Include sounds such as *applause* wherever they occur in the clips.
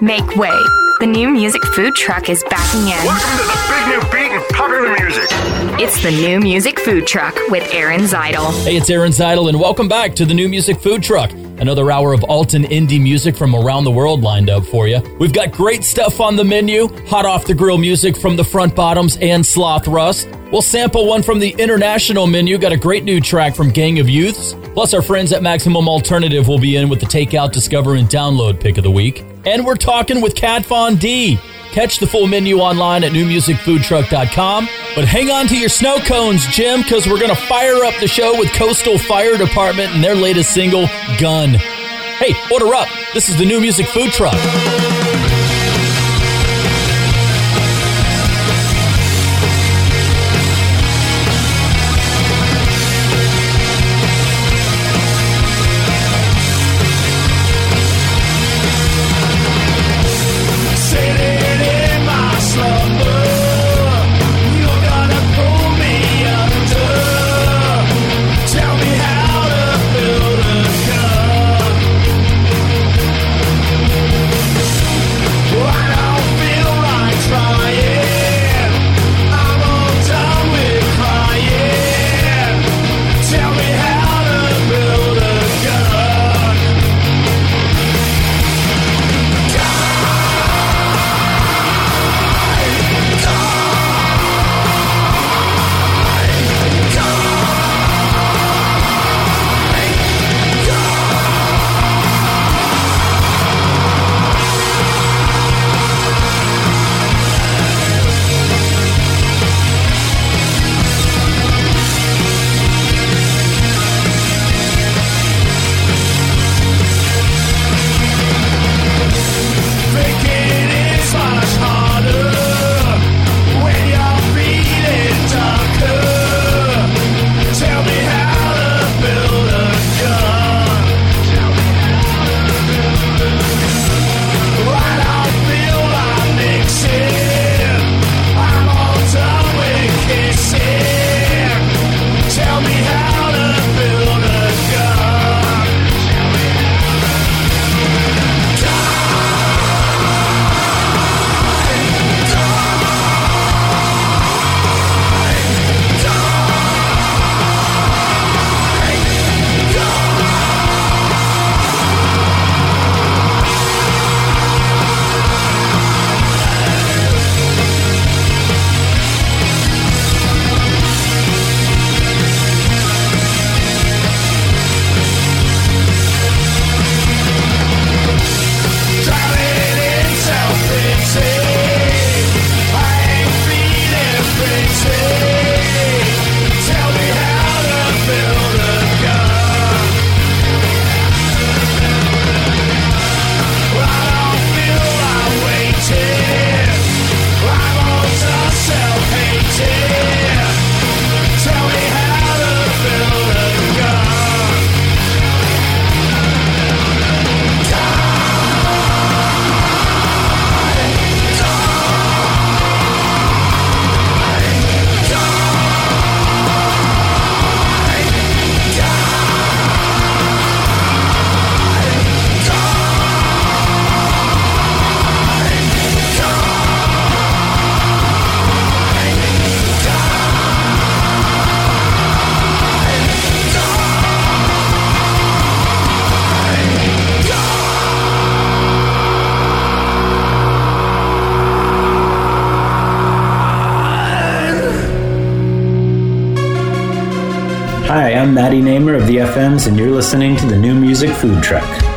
Make way. The new music food truck is backing in. Welcome to the big new beat and popular music. It's the new music food truck with Aaron Zytle. Hey, it's Aaron Zytle, and welcome back to the new music food truck. Another hour of alt and indie music from around the world lined up for you. We've got great stuff on the menu, hot off the grill music from the Front Bottoms and Slothrust. We'll sample one from the international menu, got a great new track from Gang of Youths. Plus, our friends at Maximum Alternative will be in with the Takeout, Discover, and Download pick of the week. And we're talking with Kat Von D. Catch the full menu online at newmusicfoodtruck.com. But hang on to your snow cones, Jim, because we're going to fire up the show with Coastal Fire Department and their latest single, Gun. Hey, order up. This is the new music food truck. Of the FMs, and you're listening to the New Music Food Truck.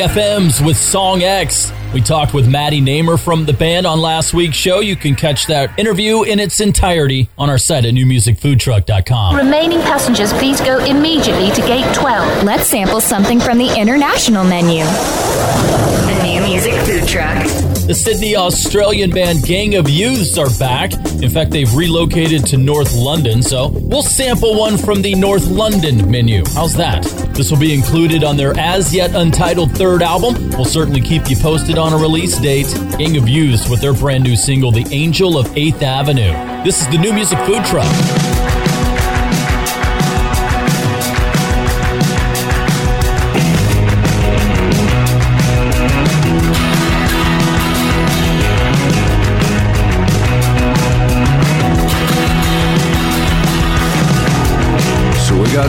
The FMs with Song X. We talked with Maddie Namer from the band on last week's show. You can catch that interview in its entirety on our site at newmusicfoodtruck.com. Remaining passengers, please go immediately to gate 12. Let's sample something from the international menu. The new music food truck. The Sydney Australian band Gang of Youths are back. In fact, they've relocated to North London, so we'll sample one from the North London menu. How's that? This will be included on their as yet untitled third album. We'll certainly keep you posted on a release date. Gang of Youths with their brand new single, The Angel of 8th Avenue. This is the new music food truck.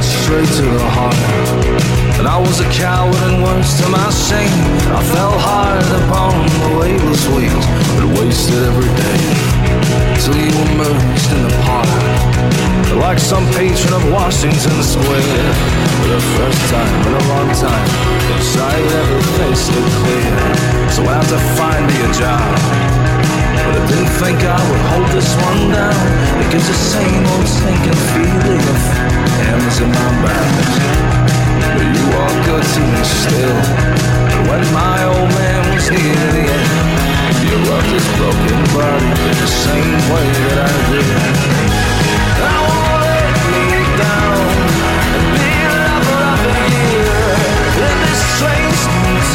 Straight to the heart. And I was a coward and worse to my shame. I fell hard upon the weightless wheels that wasted every day. Till you emerged in the park. Like some patron of Washington Square. For the first time in a long time. Inside every face looked clear. So I had to find me a job. But I didn't think I would hold this one down. Because the same old sinking feeling of hammers in my back. But you are good to me still. And when my old man was near the end, you rubbed his broken body the same way that I did. I won't let down be the in this strange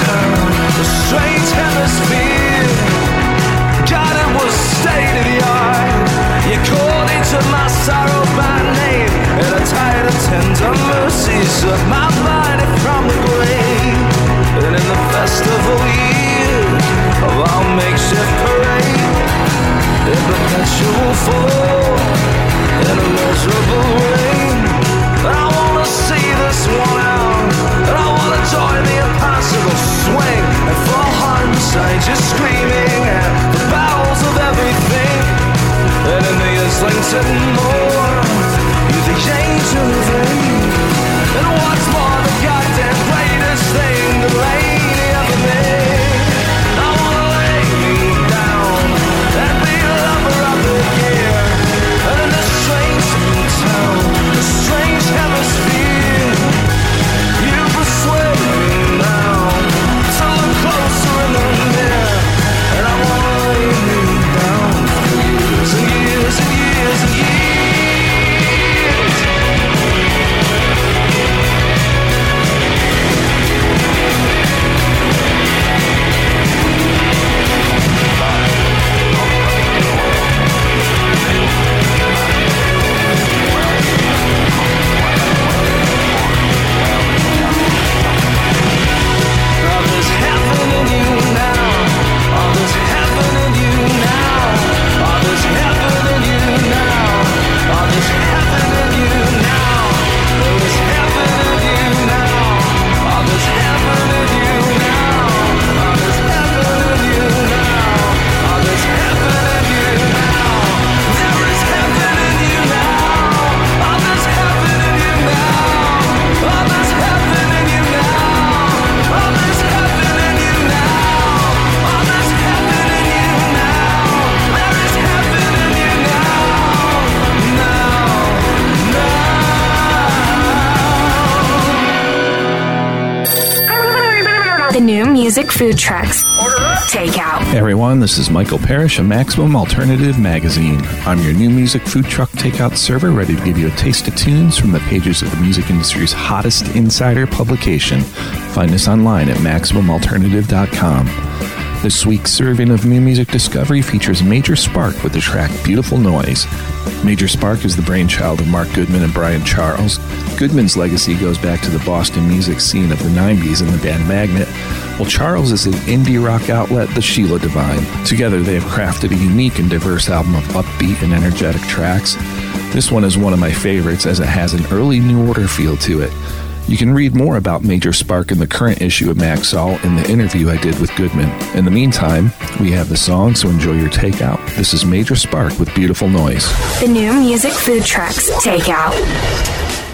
town, this strange hemisphere. State of the art. You called into my sorrow by name, and I tired of tender mercies of my body from the. And in the festival of our makeshift parade, fall, in a miserable rain, I wanna see this one out, sudden trucks. Takeout. Hey everyone, this is Michael Parrish of Maximum Alternative Magazine. I'm your new music food truck takeout server, ready to give you a taste of tunes from the pages of the music industry's hottest insider publication. Find us online at MaximumAlternative.com. This week's serving of new music discovery features Major Spark with the track Beautiful Noise. Major Spark is the brainchild of Mark Goodman and Brian Charles. Goodman's legacy goes back to the Boston music scene of the 90s and the band Magnet, while Charles is an indie rock outlet, the Sheila Divine. Together, they have crafted a unique and diverse album of upbeat and energetic tracks. This one is one of my favorites as it has an early New Order feel to it. You can read more about Major Spark in the current issue of Maxall in the interview I did with Goodman. In the meantime, we have the song, so enjoy your takeout. This is Major Spark with Beautiful Noise. The new music food trucks. Takeout.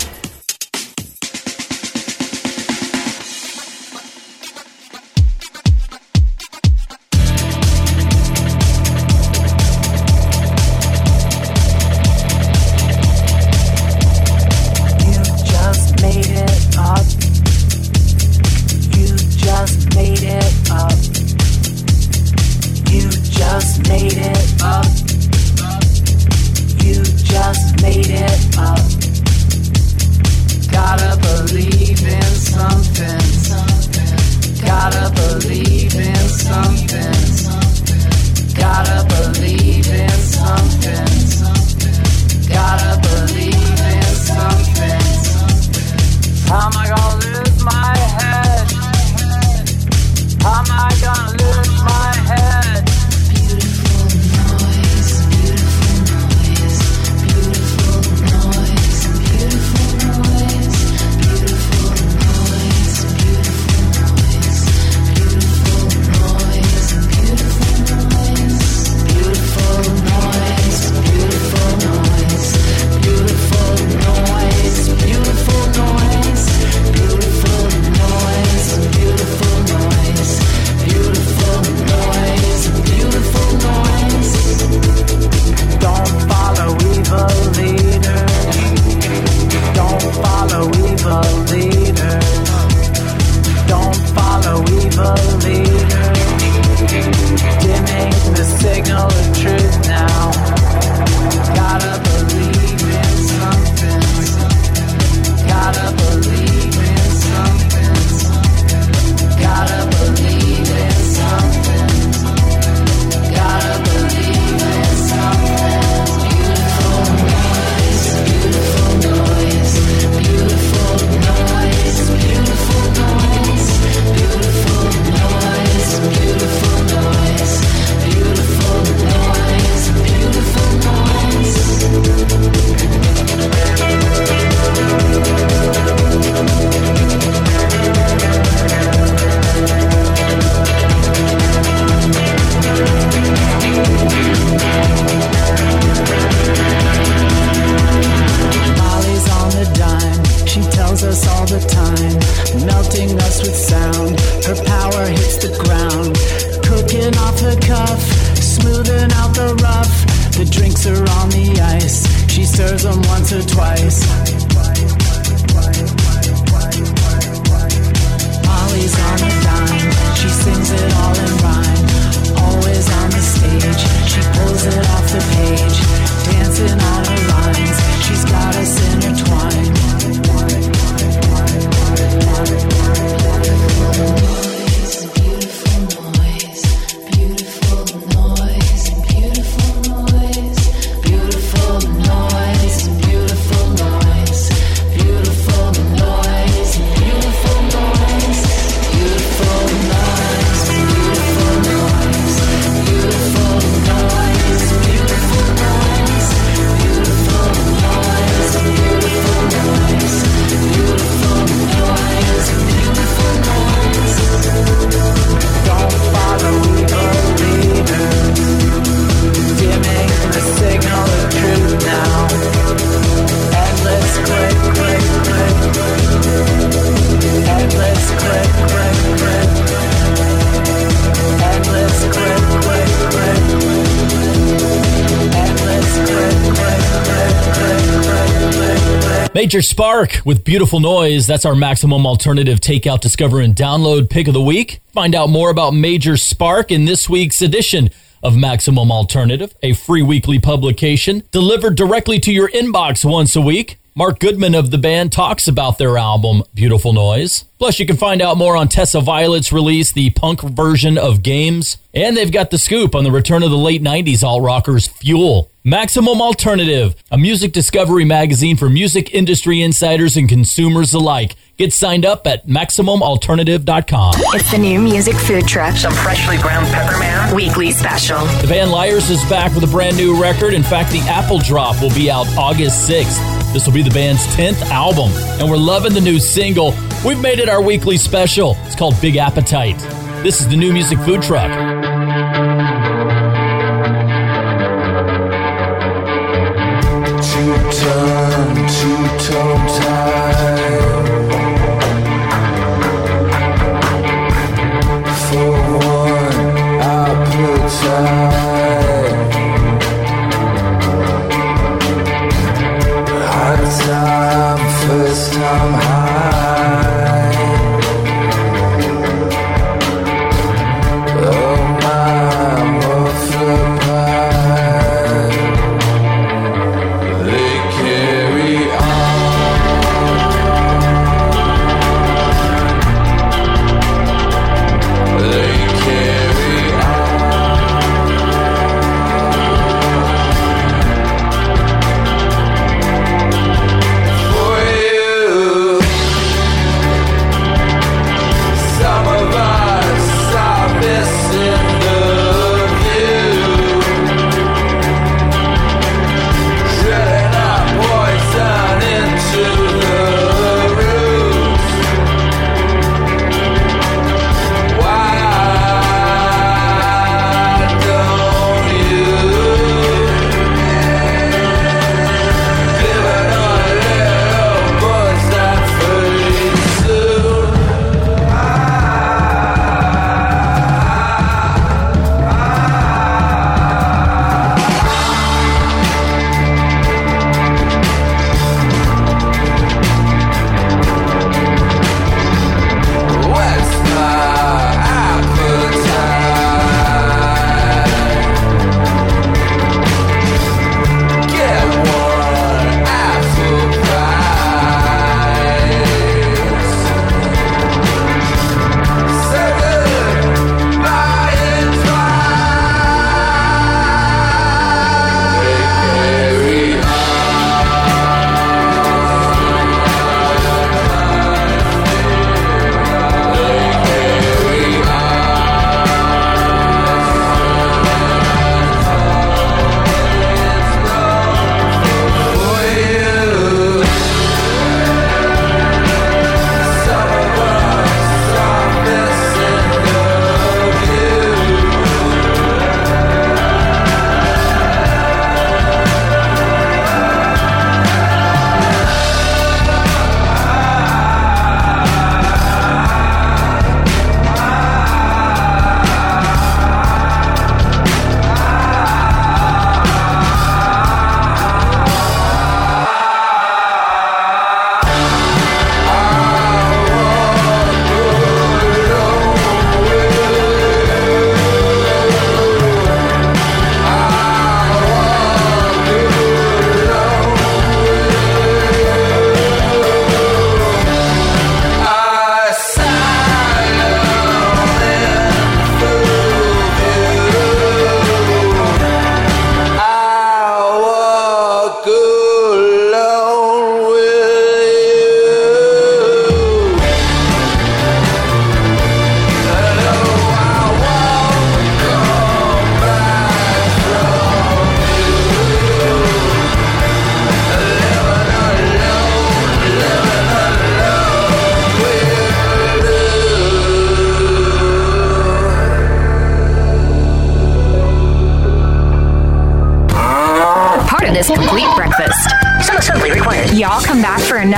Major Spark with Beautiful Noise. That's our maximum alternative takeout, discover, and download pick of the week. Find out more about Major Spark in this week's edition of Maximum Alternative, a free weekly publication delivered directly to your inbox once a week. Mark Goodman of the band talks about their album, Beautiful Noise. Plus, you can find out more on Tessa Violet's release, the punk version of Games. And they've got the scoop on the return of the late 90s alt rockers Fuel. Maximum Alternative, a music discovery magazine for music industry insiders and consumers alike. Get signed up at MaximumAlternative.com. It's the new music food truck. Some freshly ground pepperman. Weekly special. The band Liars is back with a brand new record. In fact, the Apple Drop will be out August 6th. This will be the band's 10th album, and we're loving the new single. We've made it our weekly special. It's called Big Appetite. This is the new music food truck.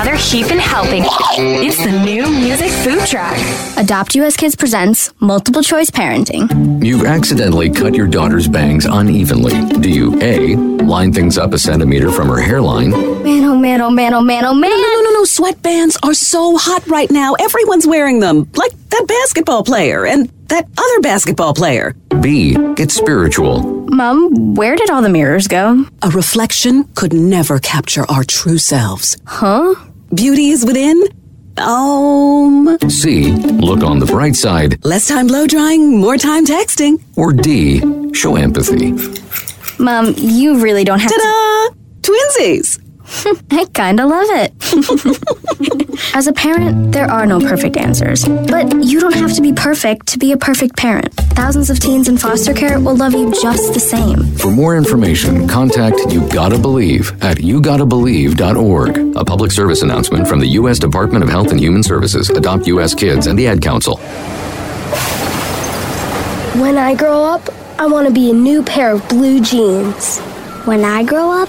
Another heap and helping. It's the new music food truck. Adopt US Kids presents multiple choice parenting. You've accidentally cut your daughter's bangs unevenly. Do you A, line things up a centimeter from her hairline? Man, oh man, oh man, oh man, oh man. No, no, no, no. Sweatbands are so hot right now. Everyone's wearing them. Like that basketball player and that other basketball player. B, get spiritual. Mom, where did all the mirrors go? A reflection could never capture our true selves. Huh? Beauty is within. Um. C, look on the bright side. Less time blow drying, more time texting. Or D, show empathy. Mom, you really don't have Ta-da! Twinsies! *laughs* I kinda love it. *laughs* As a parent, there are no perfect answers. But you don't have to be perfect to be a perfect parent. Thousands of teens in foster care will love you just the same. For more information, contact You Gotta Believe at yougottabelieve.org. A public service announcement from the U.S. Department of Health and Human Services, Adopt U.S. Kids, and the Ad Council. When I grow up, I want to be a new pair of blue jeans. When I grow up,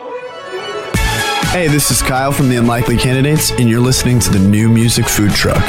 Hey, this is Kyle from the Unlikely Candidates, and you're listening to the new music food truck.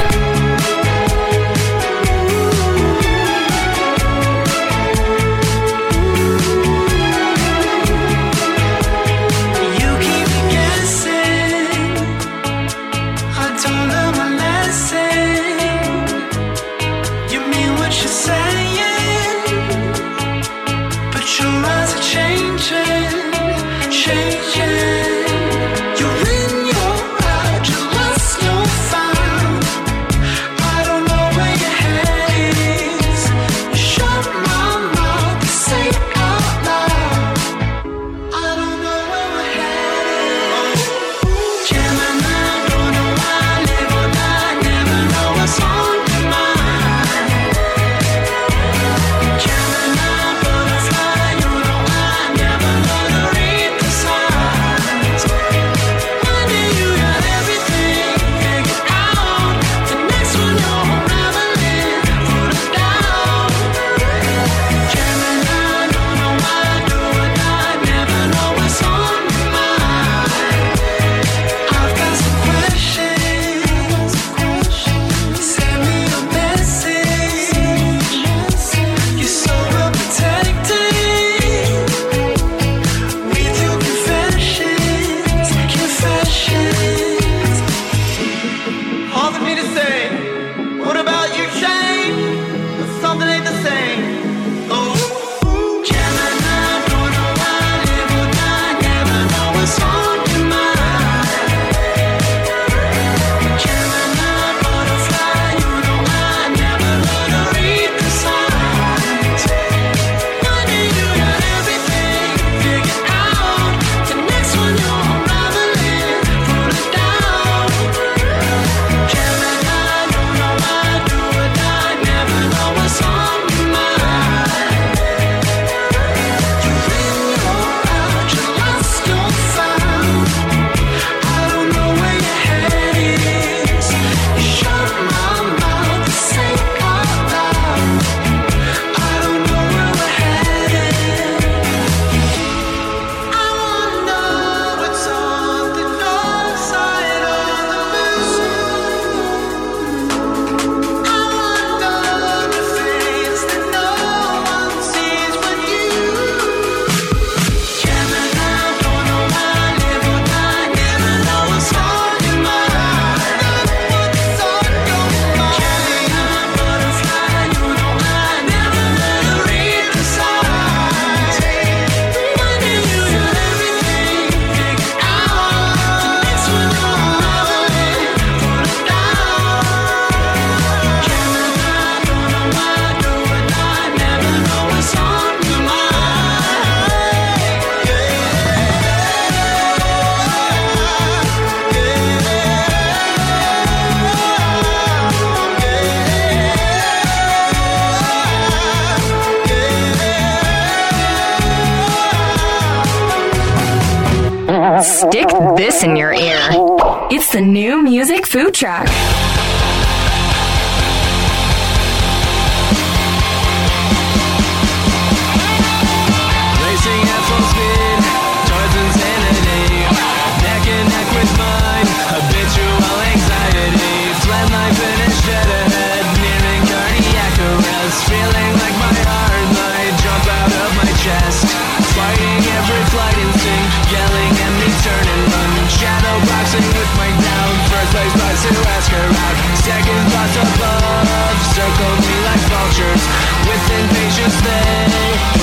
Stick this in your ear. It's the new music food truck. Place bus to ask her out. Second thoughts above circled me like vultures. With impatience they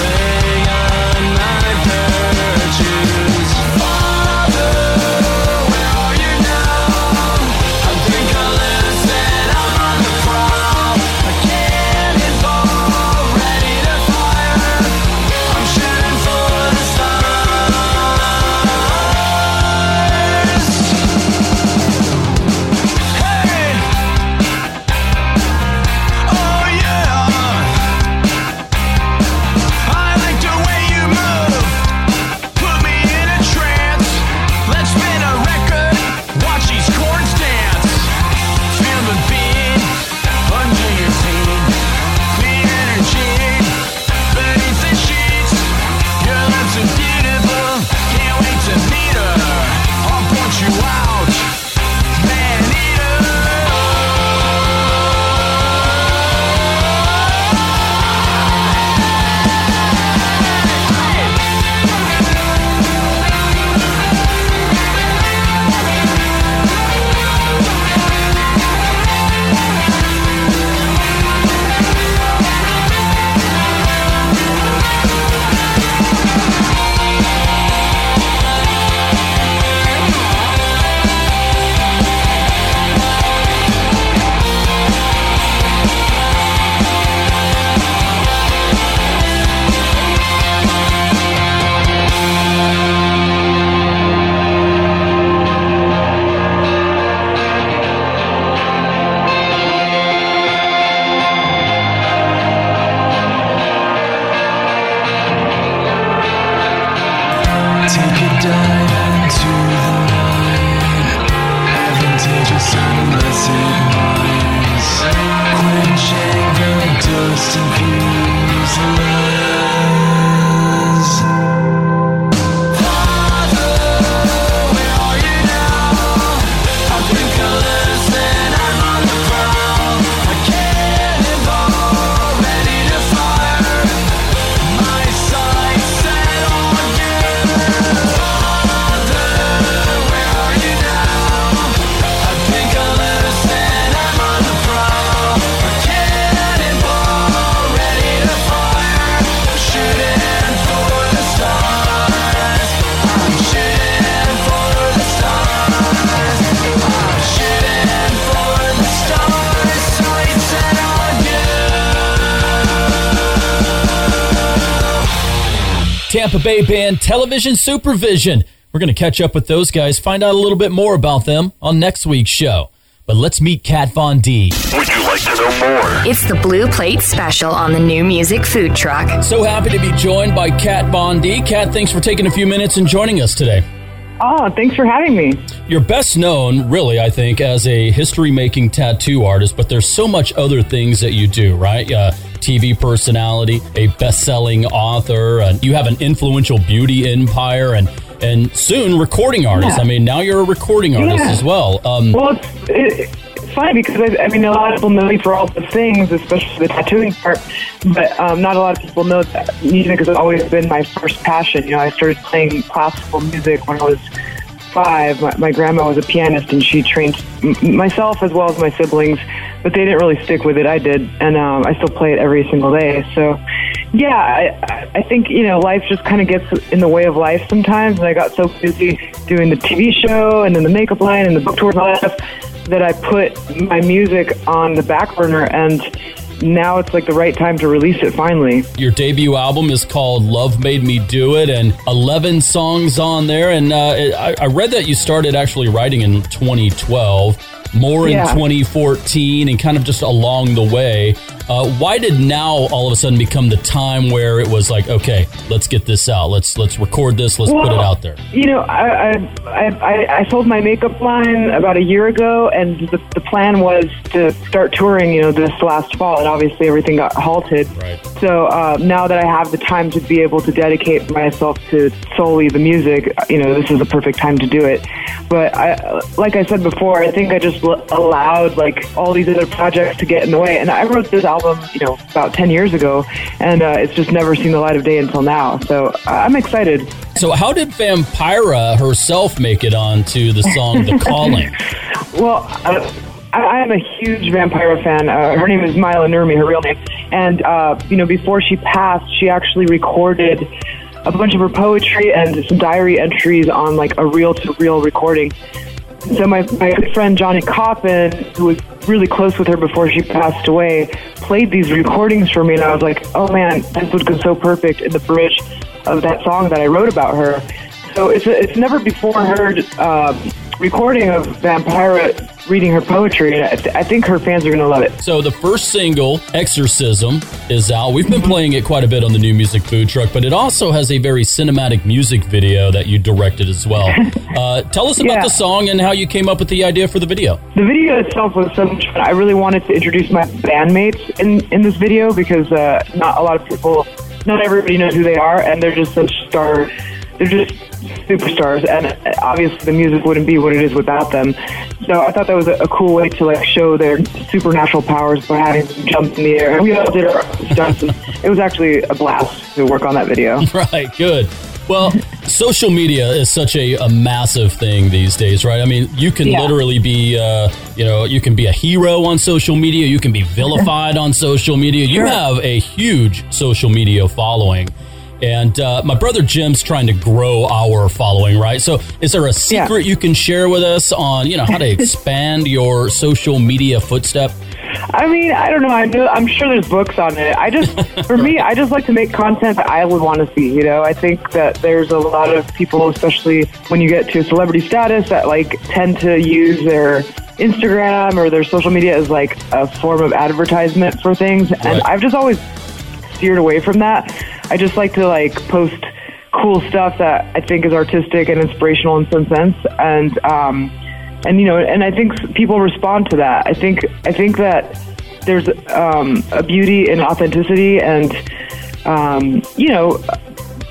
Tampa Bay band Television Supervision. We're going to catch up with those guys, find out a little bit more about them on next week's show. But let's meet Kat Von D. Would you like to know more? It's the Blue Plate Special on the new music food truck. So happy to be joined by Kat Von D. Kat, thanks for taking a few minutes and joining us today. Oh, thanks for having me. You're best known, really, I think, as a history making tattoo artist, but there's so much other things that you do, right? Uh, TV personality, a best selling author, and you have an influential beauty empire, and and soon recording artist. Yeah. I mean, now you're a recording artist Yeah. as well. Um, Well, it's, it, it's funny because I, I mean, a lot of people know me for all the things, especially the tattooing part, but um, not a lot of people know that music has always been my first passion. You know, I started playing classical music when I was five. My, my grandma was a pianist, and she trained m- myself as well as my siblings, but they didn't really stick with it. I did, and um, I still play it every single day. So, yeah, I, I think you know life just kind of gets in the way of life sometimes, and I got so busy doing the TV show and then the makeup line and the book tour and all that stuff that I put my music on the back burner and. Now it's like the right time to release it finally. Your debut album is called Love Made Me Do It, and 11 songs on there. And uh, I, I read that you started actually writing in 2012, more in 2014, and kind of just along the way. Uh, why did now all of a sudden become the time where it was like, okay, let's get this out, let's let's record this, let's put it out there? You know, I, I, I, I- I sold my makeup line about a year ago, and the, the plan was to start touring, you know, this last fall, and obviously everything got halted. Right. So uh, now that I have the time to be able to dedicate myself to solely the music, you know, this is the perfect time to do it. But I, like I said before, I think I just allowed like all these other projects to get in the way, and I wrote this album, you know, about ten years ago, and uh, it's just never seen the light of day until now. So I'm excited. So how did Vampira herself make it onto the song "The *laughs* Calling"? Well, uh, I, I am a huge Vampira fan. Uh, her name is Maila Nurmi, her real name. And, uh, you know, before she passed, she actually recorded a bunch of her poetry and some diary entries on, like, a reel to reel recording. So my, my good friend Johnny Coffin, who was really close with her before she passed away, played these recordings for me, and I was like, oh man, this would go so perfect in the bridge of that song that I wrote about her. So it's a, it's never before heard uh, recording of Vampira reading her poetry, and I, th- I think her fans are going to love it. So the first single, "Exorcism," is out. We've been playing it quite a bit on the new music food truck, but it also has a very cinematic music video that you directed as well. *laughs* Uh, tell us about Yeah. the song and how you came up with the idea for the video. The video itself was so much fun. I really wanted to introduce my bandmates in, in this video because uh, not a lot of people, not everybody knows who they are, and they're just such star. They're just superstars, and obviously the music wouldn't be what it is without them. So I thought that was a, a cool way to like show their supernatural powers by having them jump in the air. And we all did our stunts, and it was actually a blast to work on that video. *laughs* Right, good. Well, social media is such a, a massive thing these days, right? I mean, you can Yeah. literally be, uh, you know, you can be a hero on social media. You can be vilified on social media. You have a huge social media following. And uh, my brother Jim's trying to grow our following, right? So, is there a secret you can share with us on, you know, how to *laughs* expand your social media footstep? I mean, I don't know. I know, I'm sure there's books on it. I just, *laughs* for me, I just like to make content that I would want to see. You know, I think that there's a lot of people, especially when you get to celebrity status, that like tend to use their Instagram or their social media as like a form of advertisement for things. And I've just always steered away from that. I just like to like post cool stuff that I think is artistic and inspirational in some sense. And um, and you know, and I think people respond to that. I think I think that there's um, a beauty in authenticity, and um, you know,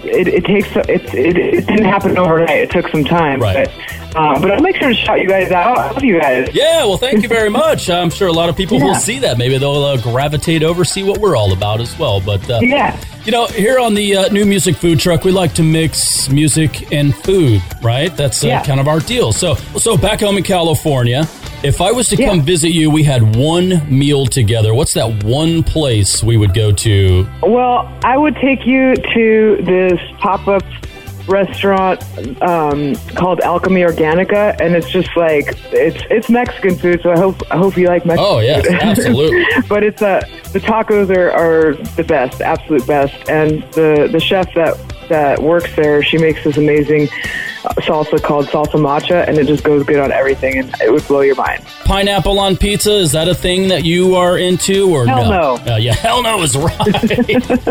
it, it takes it, it it didn't happen overnight. It took some time, but uh, but I'll make sure to shout you guys out. I love you guys. Yeah, well, thank you very much. I'm sure a lot of people will see that. Maybe they'll uh, gravitate over, see what we're all about as well. But uh, Yeah. you know, here on the uh, new music food truck, we like to mix music and food, right? That's uh, Yeah. kind of our deal. So, so back home in California, if I was to come visit you, we had one meal together. What's that one place we would go to? Well, I would take you to this pop up restaurant um, called Alchemy Organica, and it's just like it's it's Mexican food. So I hope I hope you like Mexican. Oh, food. *laughs* absolutely. but it's uh, the tacos are, are the best, absolute best, and the the chef that that works there, she makes this amazing salsa called salsa macha, and it just goes good on everything, and it would blow your mind. Pineapple on pizza is that a thing that you are into or Hell no? no. Uh, yeah, *laughs* hell no is right. *laughs*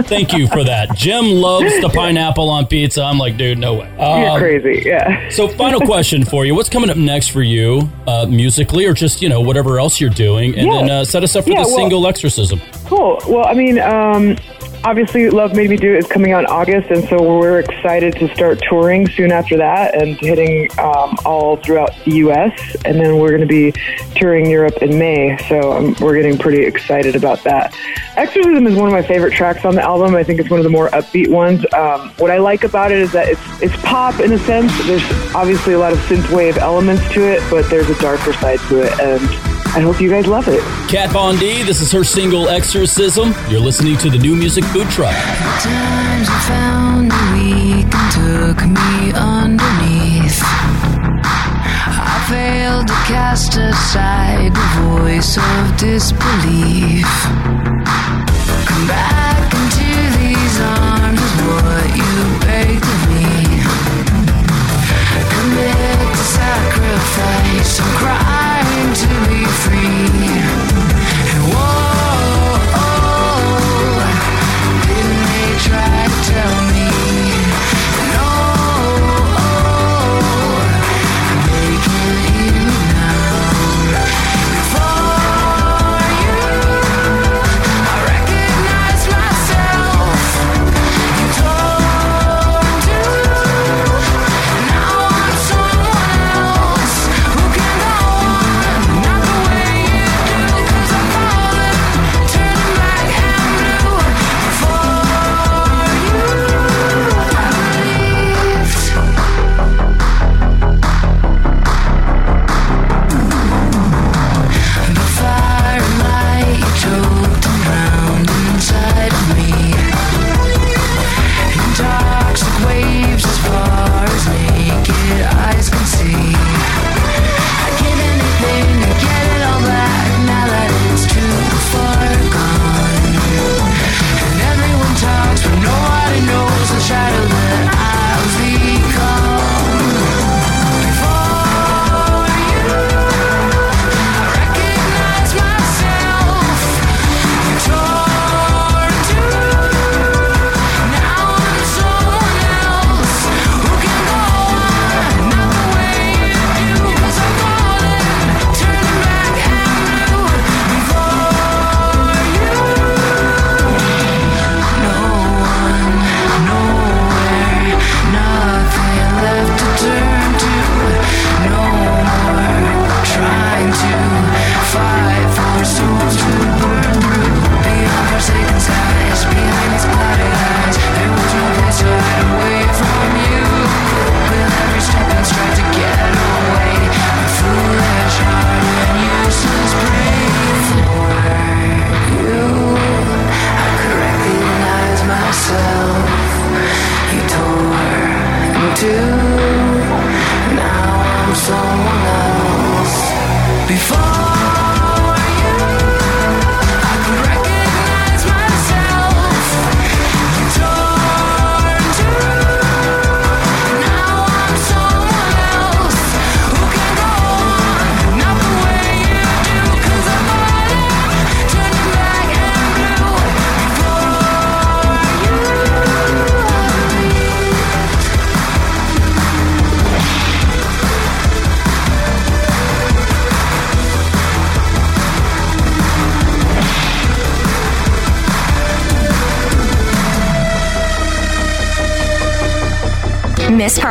Thank you for that. Jim loves the pineapple on pizza. I'm like, dude, no way. You're Um, crazy, yeah. So, final *laughs* question for you: What's coming up next for you, uh, musically, or just you know whatever else you're doing, and Yeah. then uh, set us up for Yeah, the well- single "Exorcism." Cool. Well, I mean, um, obviously, Love Made Me Do It is coming out in August, and so we're excited to start touring soon after that and hitting um, all throughout the U.S. And then we're going to be touring Europe in May, so um, we're getting pretty excited about that. Exorcism is one of my favorite tracks on the album. I think it's one of the more upbeat ones. Um, what I like about it is that it's it's pop in a sense. There's obviously a lot of synthwave elements to it, but there's a darker side to it, and I hope you guys love it. Kat Von D, this is her single "Exorcism." You're listening to the new music food truck. Times you found me weak and took me underneath. I failed to cast aside the voice of disbelief. Come back into these arms is what you begged of me. Commit to sacrifice. I'm crying to be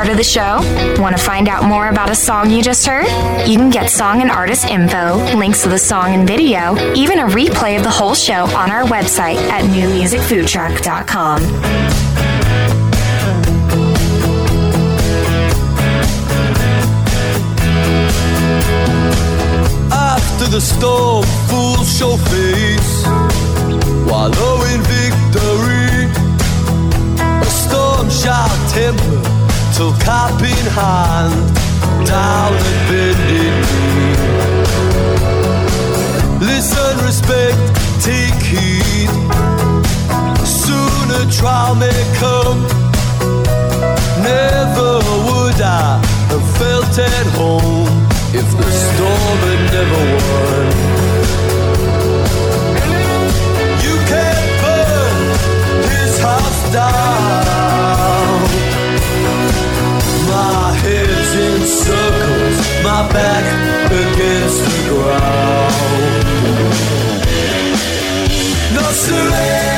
part of the show? Want to find out more about a song you just heard? You can get song and artist info, links to the song and video, even a replay of the whole show on our website at newmusicfoodtruck.com. After the storm, fools show face, wallow in victory. A storm shall temper till cap in hand, down and bending knee. Listen, respect, take heed. Soon a trial may come. Never would I have felt at home if the storm had never won. Back against the ground. No surrender.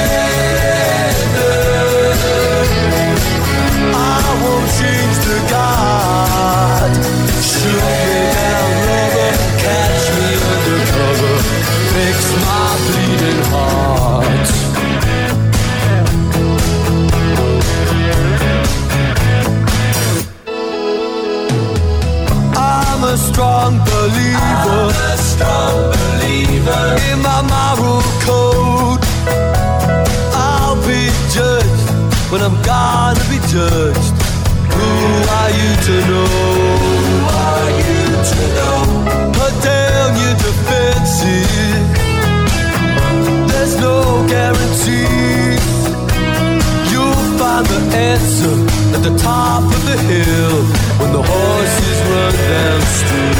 Strong believer. I'm a strong believer in my moral code. I'll be judged when I'm gonna be judged. Who are you to know? Who are you to know? Put down your defenses. There's no guarantee. You'll find the answer at the top of the hill when the horses run downstream. Why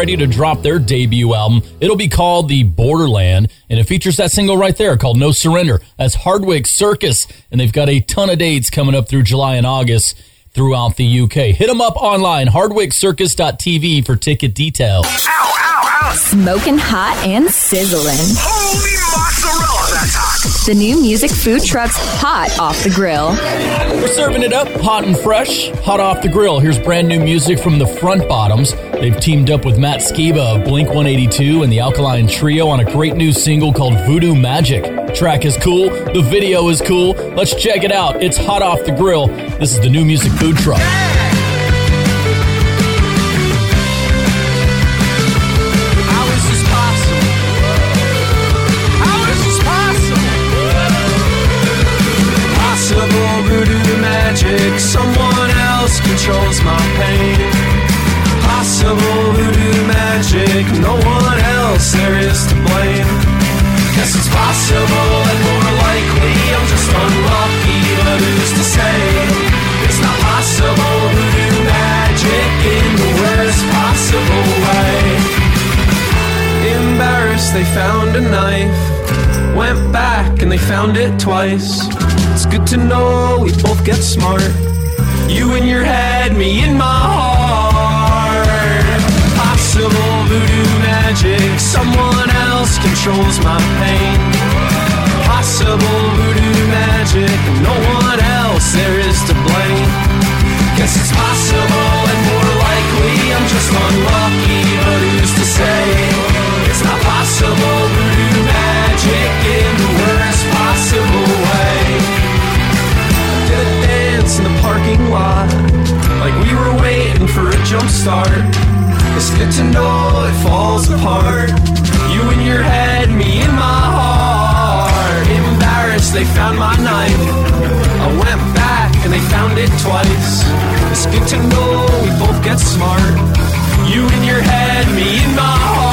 ready to drop their debut album. It'll be called The Borderland, and it features that single right there called No Surrender. That's Hardwicke Circus, and they've got a ton of dates coming up through July and August throughout the UK. Hit them up online, hardwickcircus.tv for ticket details. Ow, ow, ow. Smoking hot and sizzling. Holy mozzarella, that's hot. The new music food truck's hot off the grill. We're serving it up hot and fresh, hot off the grill. Here's brand new music from the Front Bottoms. They've teamed up with Matt Skiba of Blink 182 and the Alkaline Trio on a great new single called Voodoo Magic. Track is cool, the video is cool. Let's check it out. It's hot off the grill. This is the new music food truck. How is this possible? How is this possible? Possible voodoo magic, someone else controls my pain. Possible voodoo magic, no one else there is to blame. Guess it's possible and more likely I'm just unlucky, but who's to say? It's not possible voodoo magic in the worst possible way. Embarrassed, they found a knife. Went back and they found it twice. It's good to know we both get smart. You in your head, me in my heart. Controls my pain. Possible voodoo magic, no one else there is to blame. Guess it's possible and more likely I'm just unlucky, but who's to say? It's not possible voodoo magic in the worst possible way. Did a dance in the parking lot, like we were waiting for a jump start. It's good to know it falls apart. You in your head, me in my heart. Embarrassed, they found my knife. I went back and they found it twice. It's good to know we both get smart. You in your head, me in my heart.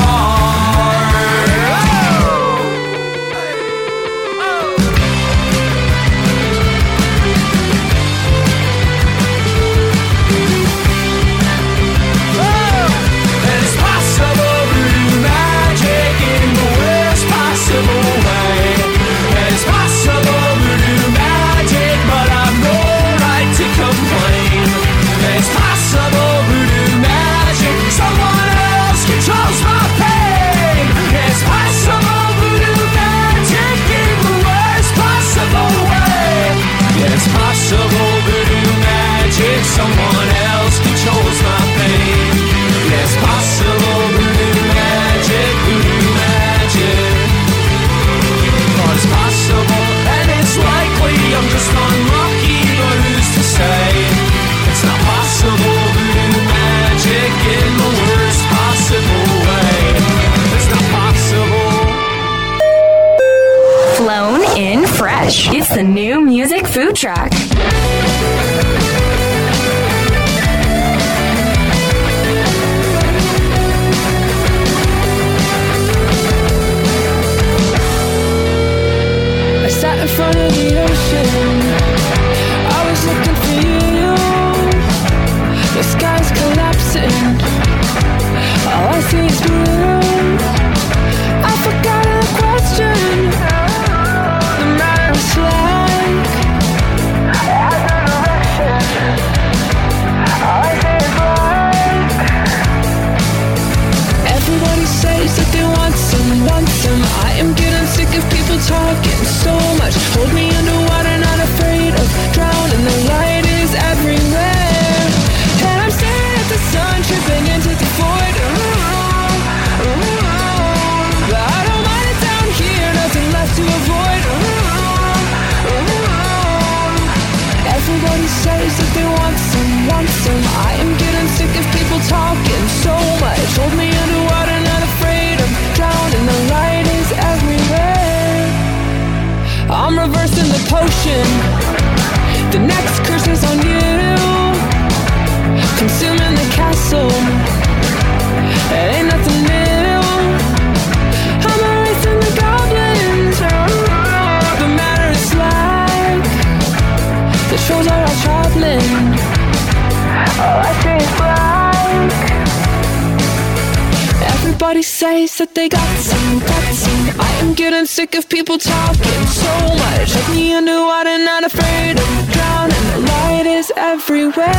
Says that they got some, got some. I am getting sick of people talking so much. Let me underwater, not afraid of drowning. The light is everywhere.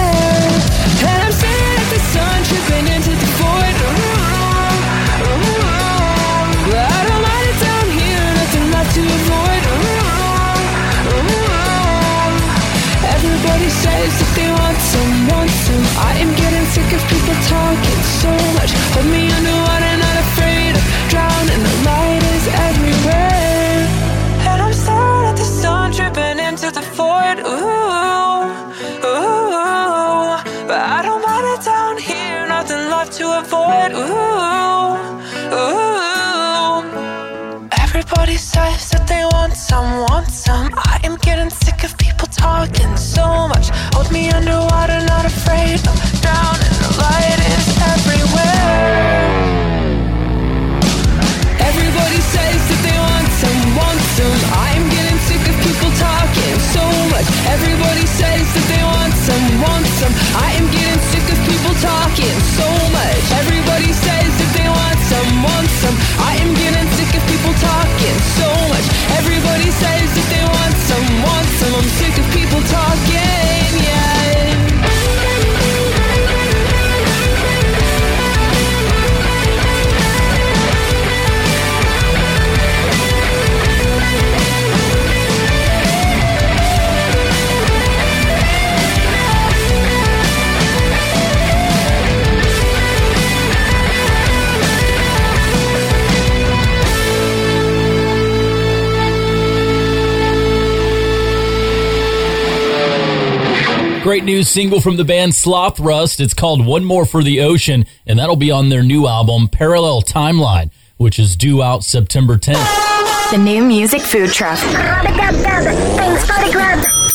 And I'm staring at the sun, tripping into the void. Ooh, I don't mind it down here, nothing left to avoid. Everybody says that they want some, want some. I am getting sick of people talking so much. Hold me underwater, everywhere. And I'm staring at the sun, dripping into the void. Ooh, ooh. But I don't mind it down here, nothing left to avoid. Ooh, ooh. Everybody says that they want some, want some. I am getting sick of people talking so much. Hold me underwater, not afraid of drowning. Everybody says Great new single from the band Slothrust. It's called One More for the Ocean, and that'll be on their new album, Parallel Timeline, which is due out September 10th. The new music food truck.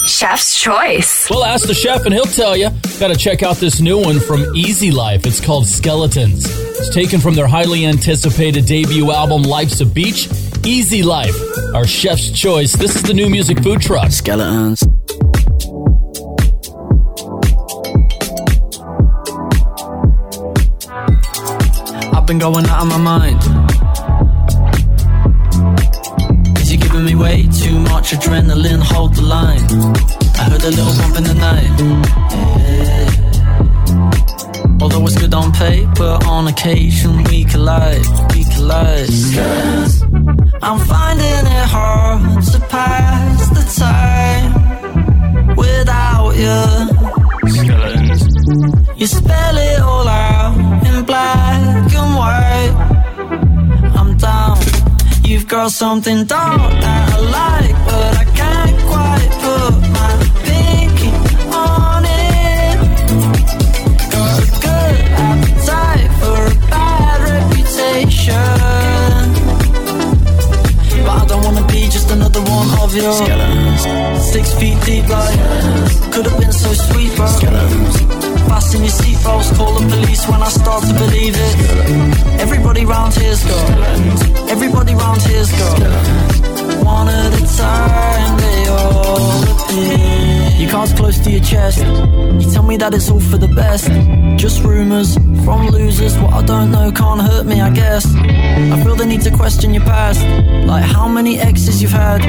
Chef's choice. Well, ask the chef and he'll tell you. Got to check out this new one from Easy Life. It's called Skeletons. It's taken from their highly anticipated debut album, Life's a Beach. Easy Life, our chef's choice. This is the new music food truck. Skeletons. Been going out of my mind. Cause you're giving me way too much adrenaline, hold the line. I heard a little bump in the night. Yeah. Although it's good on paper, on occasion we collide, we collide. I'm finding it hard to pass the time without you. Skeletons. You spell it all out in black and white. I'm down. You've got something dark that I like, but I can't quite put my pinky on it. Got a good appetite for a bad reputation. But I don't wanna be just another one of your skeletons. Six feet deep, like could have been so sweet, bro. Skeletons. Fasten your seatbelts, call the police when I start to believe it. Everybody round here's got Everybody round here's got One at a time, they all appear. Your cards close to your chest. You tell me that it's all for the best. Just rumors from losers. What I don't know can't hurt me, I guess. I feel the need to question your past. Like how many exes you've had.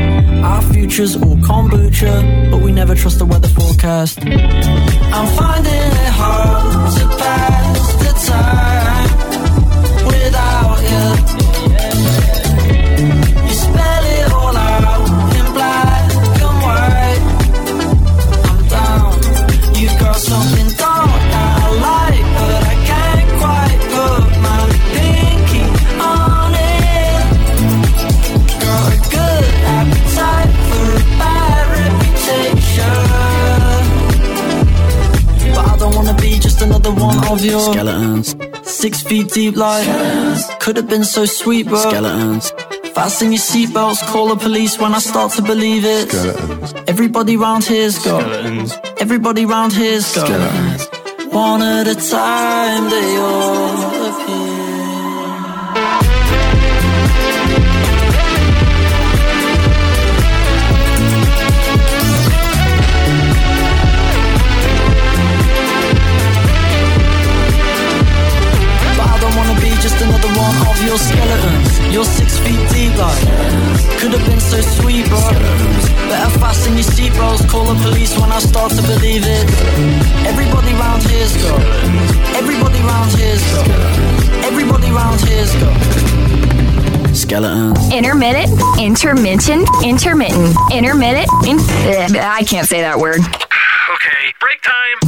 Our future's all kombucha, but we never trust the weather forecast. I'm finding it hard to pass the time without you. You of your skeletons. Six feet deep, like could have been so sweet, bro. Skeletons. Fasten your seatbelts, call the police when I start to believe it. Skeletons. Everybody round here's got skeletons. Everybody round here's got skeletons. One at a time, they all when I start to believe it. Everybody round here's got. Everybody round here's got. Everybody round here's got. Skeletons. Intermittent, intermittent, intermittent, intermittent. In- I can't say that word.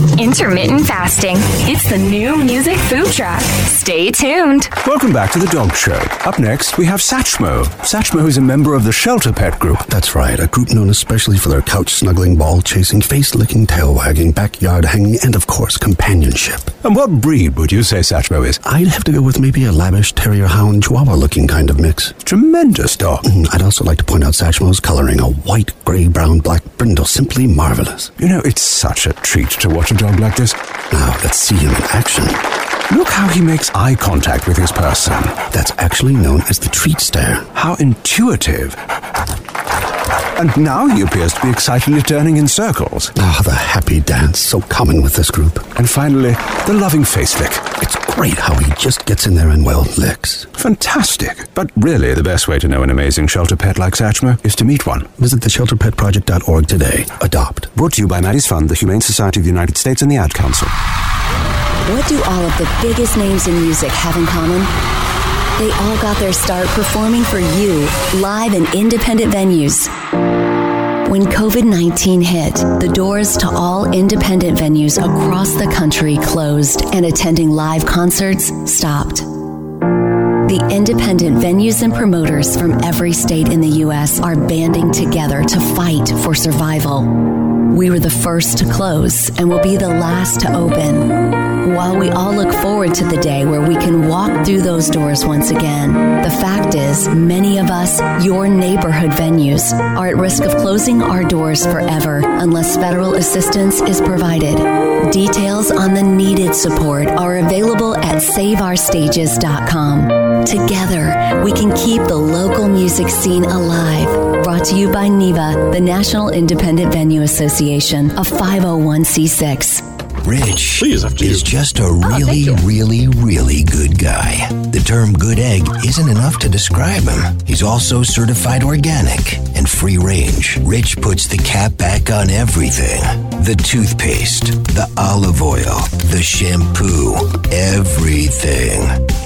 Okay, break time. Intermittent fasting. It's the new music food truck. Stay tuned. Welcome back to the Dog Show. Up next, we have Satchmo. Satchmo is a member of the Shelter Pet Group. That's right, a group known especially for their couch snuggling, ball chasing, face licking, tail wagging, backyard hanging, and of course, companionship. And what breed would you say Satchmo is? I'd have to go with maybe a lavish terrier hound chihuahua looking kind of mix. Tremendous dog. Mm, I'd also like to point out Satchmo's coloring a white, grey, brown, black brindle. Simply marvelous. You know, it's such a treat to watch a dog like this. Now, let's see him in action. Look how he makes eye contact with his person. That's actually known as the treat stare. How intuitive. And now he appears to be excitedly turning in circles. Ah, the happy dance, so common with this group. And finally, the loving face lick. It's great how he just gets in there and, well, licks. Fantastic. But really, the best way to know an amazing shelter pet like Satchmo is to meet one. Visit theshelterpetproject.org today. Adopt. Brought to you by Maddie's Fund, the Humane Society of the United States, and the Ad Council. What do all of the biggest names in music have in common? They all got their start performing for you live in independent venues. When COVID 19 hit, the doors to all independent venues across the country closed and attending live concerts stopped. The independent venues and promoters from every state in the U.S. are banding together to fight for survival. We were the first to close and will be the last to open. While we all look forward to the day where we can walk through those doors once again, the fact is, many of us, your neighborhood venues, are at risk of closing our doors forever unless federal assistance is provided. Details on the needed support are available at saveourstages.com. Together, we can keep the local music scene alive. Brought to you by NIVA, the National Independent Venue Association, a 501c6. Rich is just a oh, really, really, really good guy. The term good egg isn't enough to describe him. He's also certified organic and free range. Rich puts the cap back on everything the toothpaste, the olive oil, the shampoo, everything.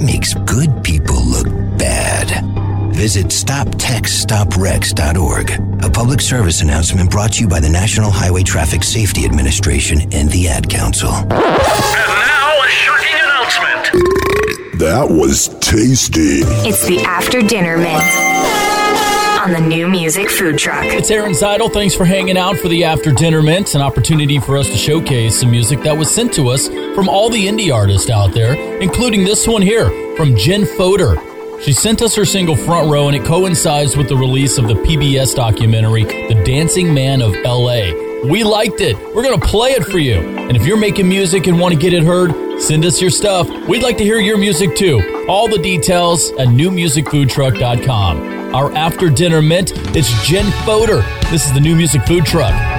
makes good people look bad. Visit StopTextStopWrecks.org, a public service announcement brought to you by the National Highway Traffic Safety Administration and the Ad Council. And now, a shocking announcement. That was tasty. It's the after dinner mint on the new music food truck. It's Aaron Zytle. Thanks for hanging out for the After Dinner Mint, an opportunity for us to showcase some music that was sent to us from all the indie artists out there, including this one here from Jen Fodor. She sent us her single Front Row, and it coincides with the release of the PBS documentary, The Dancing Man of LA. We liked it. We're going to play it for you. And if you're making music and want to get it heard, send us your stuff. We'd like to hear your music too. All the details at newmusicfoodtruck.com. Our after dinner mint, it's Jen Fodor. This is the new music food truck.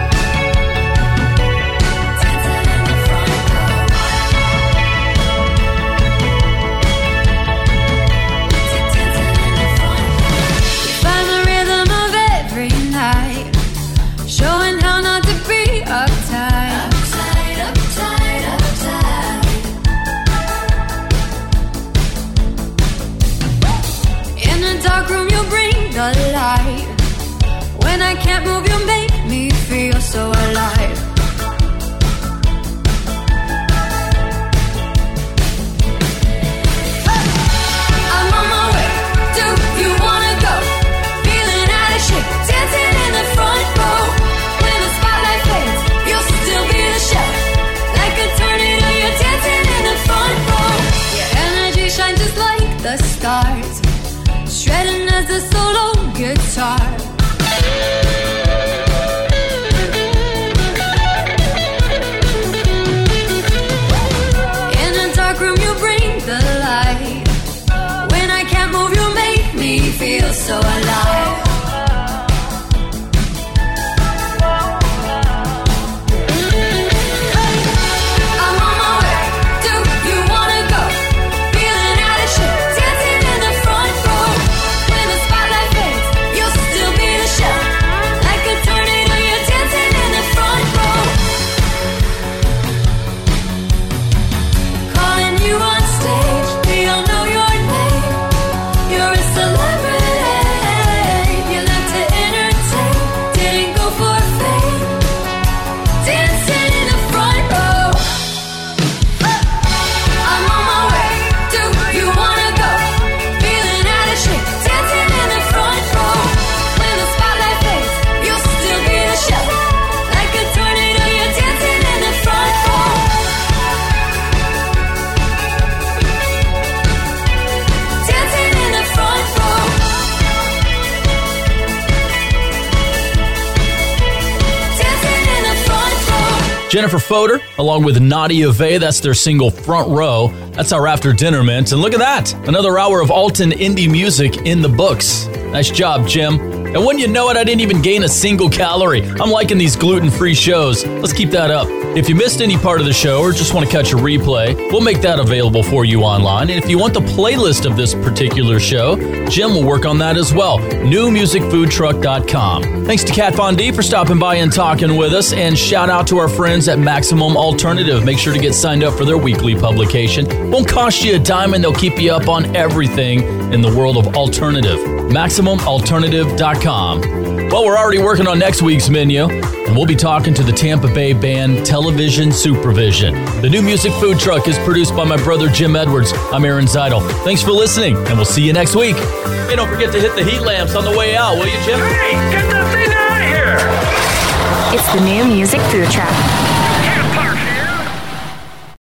Jennifer Fodor, along with Nadia Vaeh, that's their single Front Row. That's our after dinner mint. And look at that, another hour of Alton indie music in the books. Nice job, Jim. And when you know it, I didn't even gain a single calorie. I'm liking these gluten free shows. Let's keep that up. If you missed any part of the show or just want to catch a replay, we'll make that available for you online. And if you want the playlist of this particular show, Jim will work on that as well. NewMusicFoodTruck.com. Thanks to Kat Von D for stopping by and talking with us. And shout out to our friends at Maximum Alternative. Make sure to get signed up for their weekly publication. Won't cost you a dime and they'll keep you up on everything in the world of alternative. MaximumAlternative.com. Well, we're already working on next week's menu, and we'll be talking to the Tampa Bay band Television Supervision. The new music food truck is produced by my brother Jim Edwards. I'm Aaron Zytle. Thanks for listening, and we'll see you next week. Hey, don't forget to hit the heat lamps on the way out, will you, Jim? Hey, get that thing out of here! It's the new music food truck.